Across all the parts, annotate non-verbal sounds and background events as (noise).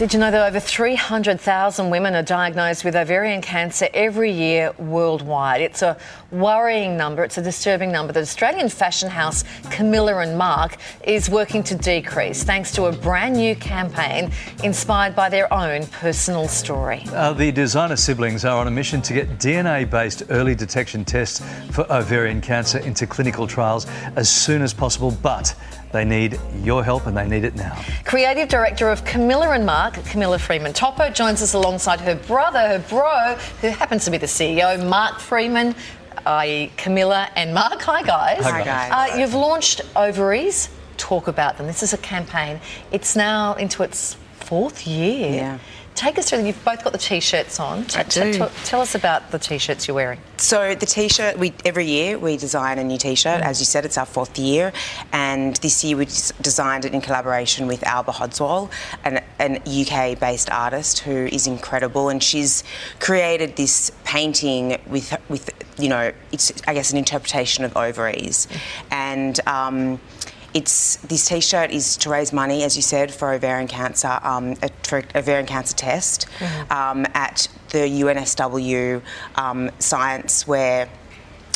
Did you know that over 300,000 women are diagnosed with ovarian cancer every year worldwide? It's a worrying number, it's a disturbing number. The Australian fashion house Camilla and Marc is working to decrease thanks to a brand new campaign inspired by their own personal story. Uh, the designer siblings are on a mission to get DNA based early detection tests for ovarian cancer into clinical trials as soon as possible, but they need your help and they need it now. Creative director of Camilla and Marc, Camilla Freeman Topper, joins us alongside her brother, her bro, who happens to be the CEO, Marc Freeman, i.e., Camilla and Marc. Hi, guys. Hi, guys. Uh, you've launched Ovaries. Talk about them. This is a campaign. It's now into its fourth year. Yeah. Take us through. You've both got the t-shirts on. I do. t- tell us about the t-shirts you're wearing. So the t-shirt, we every year we design a new t-shirt. As you said, it's our fourth year, and this year we designed it in collaboration with Alba Hodsoll, an, an UK-based artist who is incredible, and she's created this painting with with you know it's I guess an interpretation of ovaries, and. Um, it's this T-shirt is to raise money, as you said, for ovarian cancer, um, a, for ovarian cancer test um, at the UNSW um, Science, where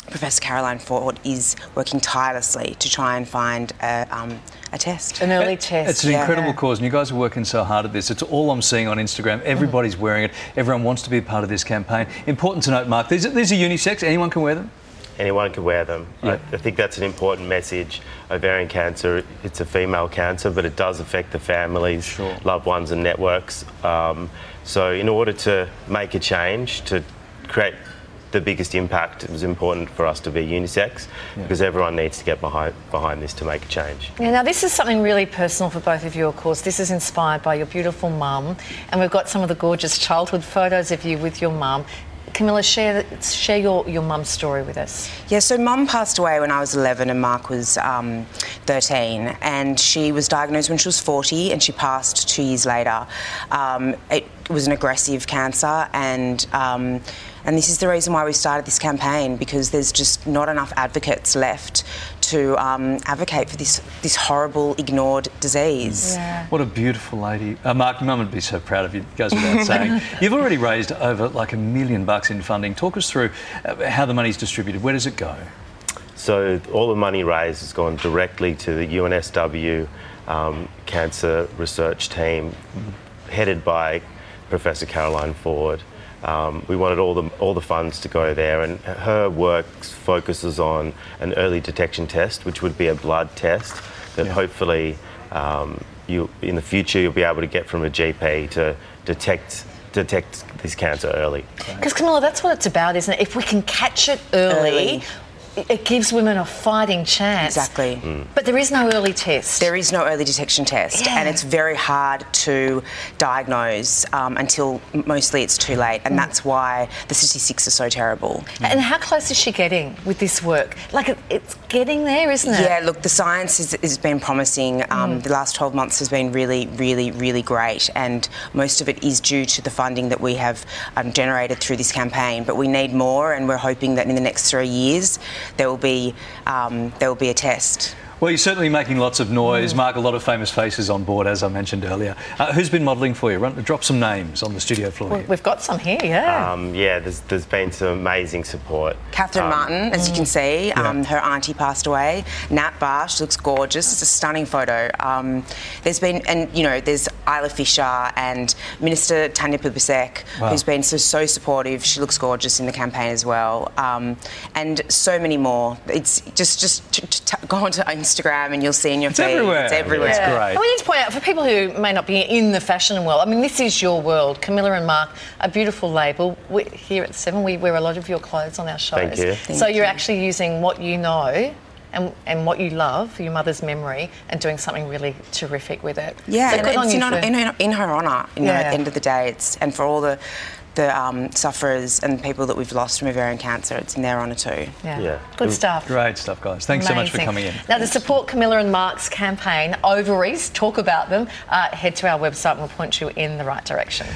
Professor Caroline Ford is working tirelessly to try and find a, um, a test. An early test. It's an Yeah. incredible cause, and you guys are working so hard at this. It's all I'm seeing on Instagram. Everybody's wearing it. Everyone wants to be a part of this campaign. Important to note, Marc, these are, these are unisex. Anyone can wear them. Anyone can wear them. Yeah. I, I think that's an important message. Ovarian cancer, it's a female cancer, but it does affect the families, Sure. loved ones, and networks. Um, so, in order to make a change, to create the biggest impact, it was important for us to be unisex because everyone needs to get behind, behind this to make a change. Yeah, now this is something really personal for both of you, of course. This is inspired by your beautiful mum, and we've got some of the gorgeous childhood photos of you with your mum. Camilla, share share your, your mum's story with us. Yeah, so mum passed away when I was 11 and Marc was um, 13, and she was diagnosed when she was 40, and she passed two years later. Um, it was an aggressive cancer, and um, and this is the reason why we started this campaign because there's just not enough advocates left to um, advocate for this this horrible ignored disease. What a beautiful lady. Uh, Marc, Mum would be so proud of you, it goes without (laughs) saying. You've already raised over like a million bucks in funding. Talk us through uh, how the money's distributed. Where does it go? So all the money raised has gone directly to the UNSW um, cancer research team, headed by Professor Caroline Ford. Um, we wanted all the all the funds to go there, and her work focuses on an early detection test, which would be a blood test that Yeah. hopefully um, you in the future you'll be able to get from a GP to detect detect this cancer early. Because Camilla, that's what it's about, isn't it? If we can catch it early, Early. It- it gives women a fighting chance. Exactly. But there is no early test. There is no early detection test, Yeah. and it's very hard to diagnose um, until mostly it's too late, and that's why the statistics are so terrible. and how close is she getting with this work? Like it, it's getting there, isn't it? Yeah, look, the science has, has been promising. Um, The last 12 months has been really, really, really great, and most of it is due to the funding that we have um, generated through this campaign. But we need more, and we're hoping that in the next three years there will be um, there will be a test. Well, you're certainly making lots of noise. Marc, a lot of famous faces on board, as I mentioned earlier. Uh, who's been modelling for you? Run, drop some names on the studio floor. Well, here. We've got some here, yeah. Um, yeah, there's, there's been some amazing support. Catherine Um, Martin, as you can see, um, her auntie passed away. Nat Barr, she looks gorgeous. It's a stunning photo. Um, there's been, and you know, there's Isla Fisher and Minister Tanya Plibersek, Wow. who's been so so supportive. She looks gorgeous in the campaign as well, um, and so many more. It's just just t- t- t- go onto Instagram and you'll see in your It's feed. everywhere. It's everywhere. It's Yeah. great. And we need to point out for people who may not be in the fashion world. I mean, this is your world. Camilla and Marc, a beautiful label. We, here at Seven, we wear a lot of your clothes on our shows. Thank you. so Thank you're you. actually using what you know. And, and what you love, your mother's memory, and doing something really terrific with it. Yeah, So and good on it's you in, for- in, her, in her honour. You know, Yeah. at the end of the day, it's and for all the the um, sufferers and people that we've lost from ovarian cancer, it's in their honour too. yeah. Yeah. Good stuff. Great stuff, guys. Thanks so much for coming in. Now, to support Camilla and Marc's campaign, Ovaries, talk about them, uh, head to our website and we'll point you in the right direction.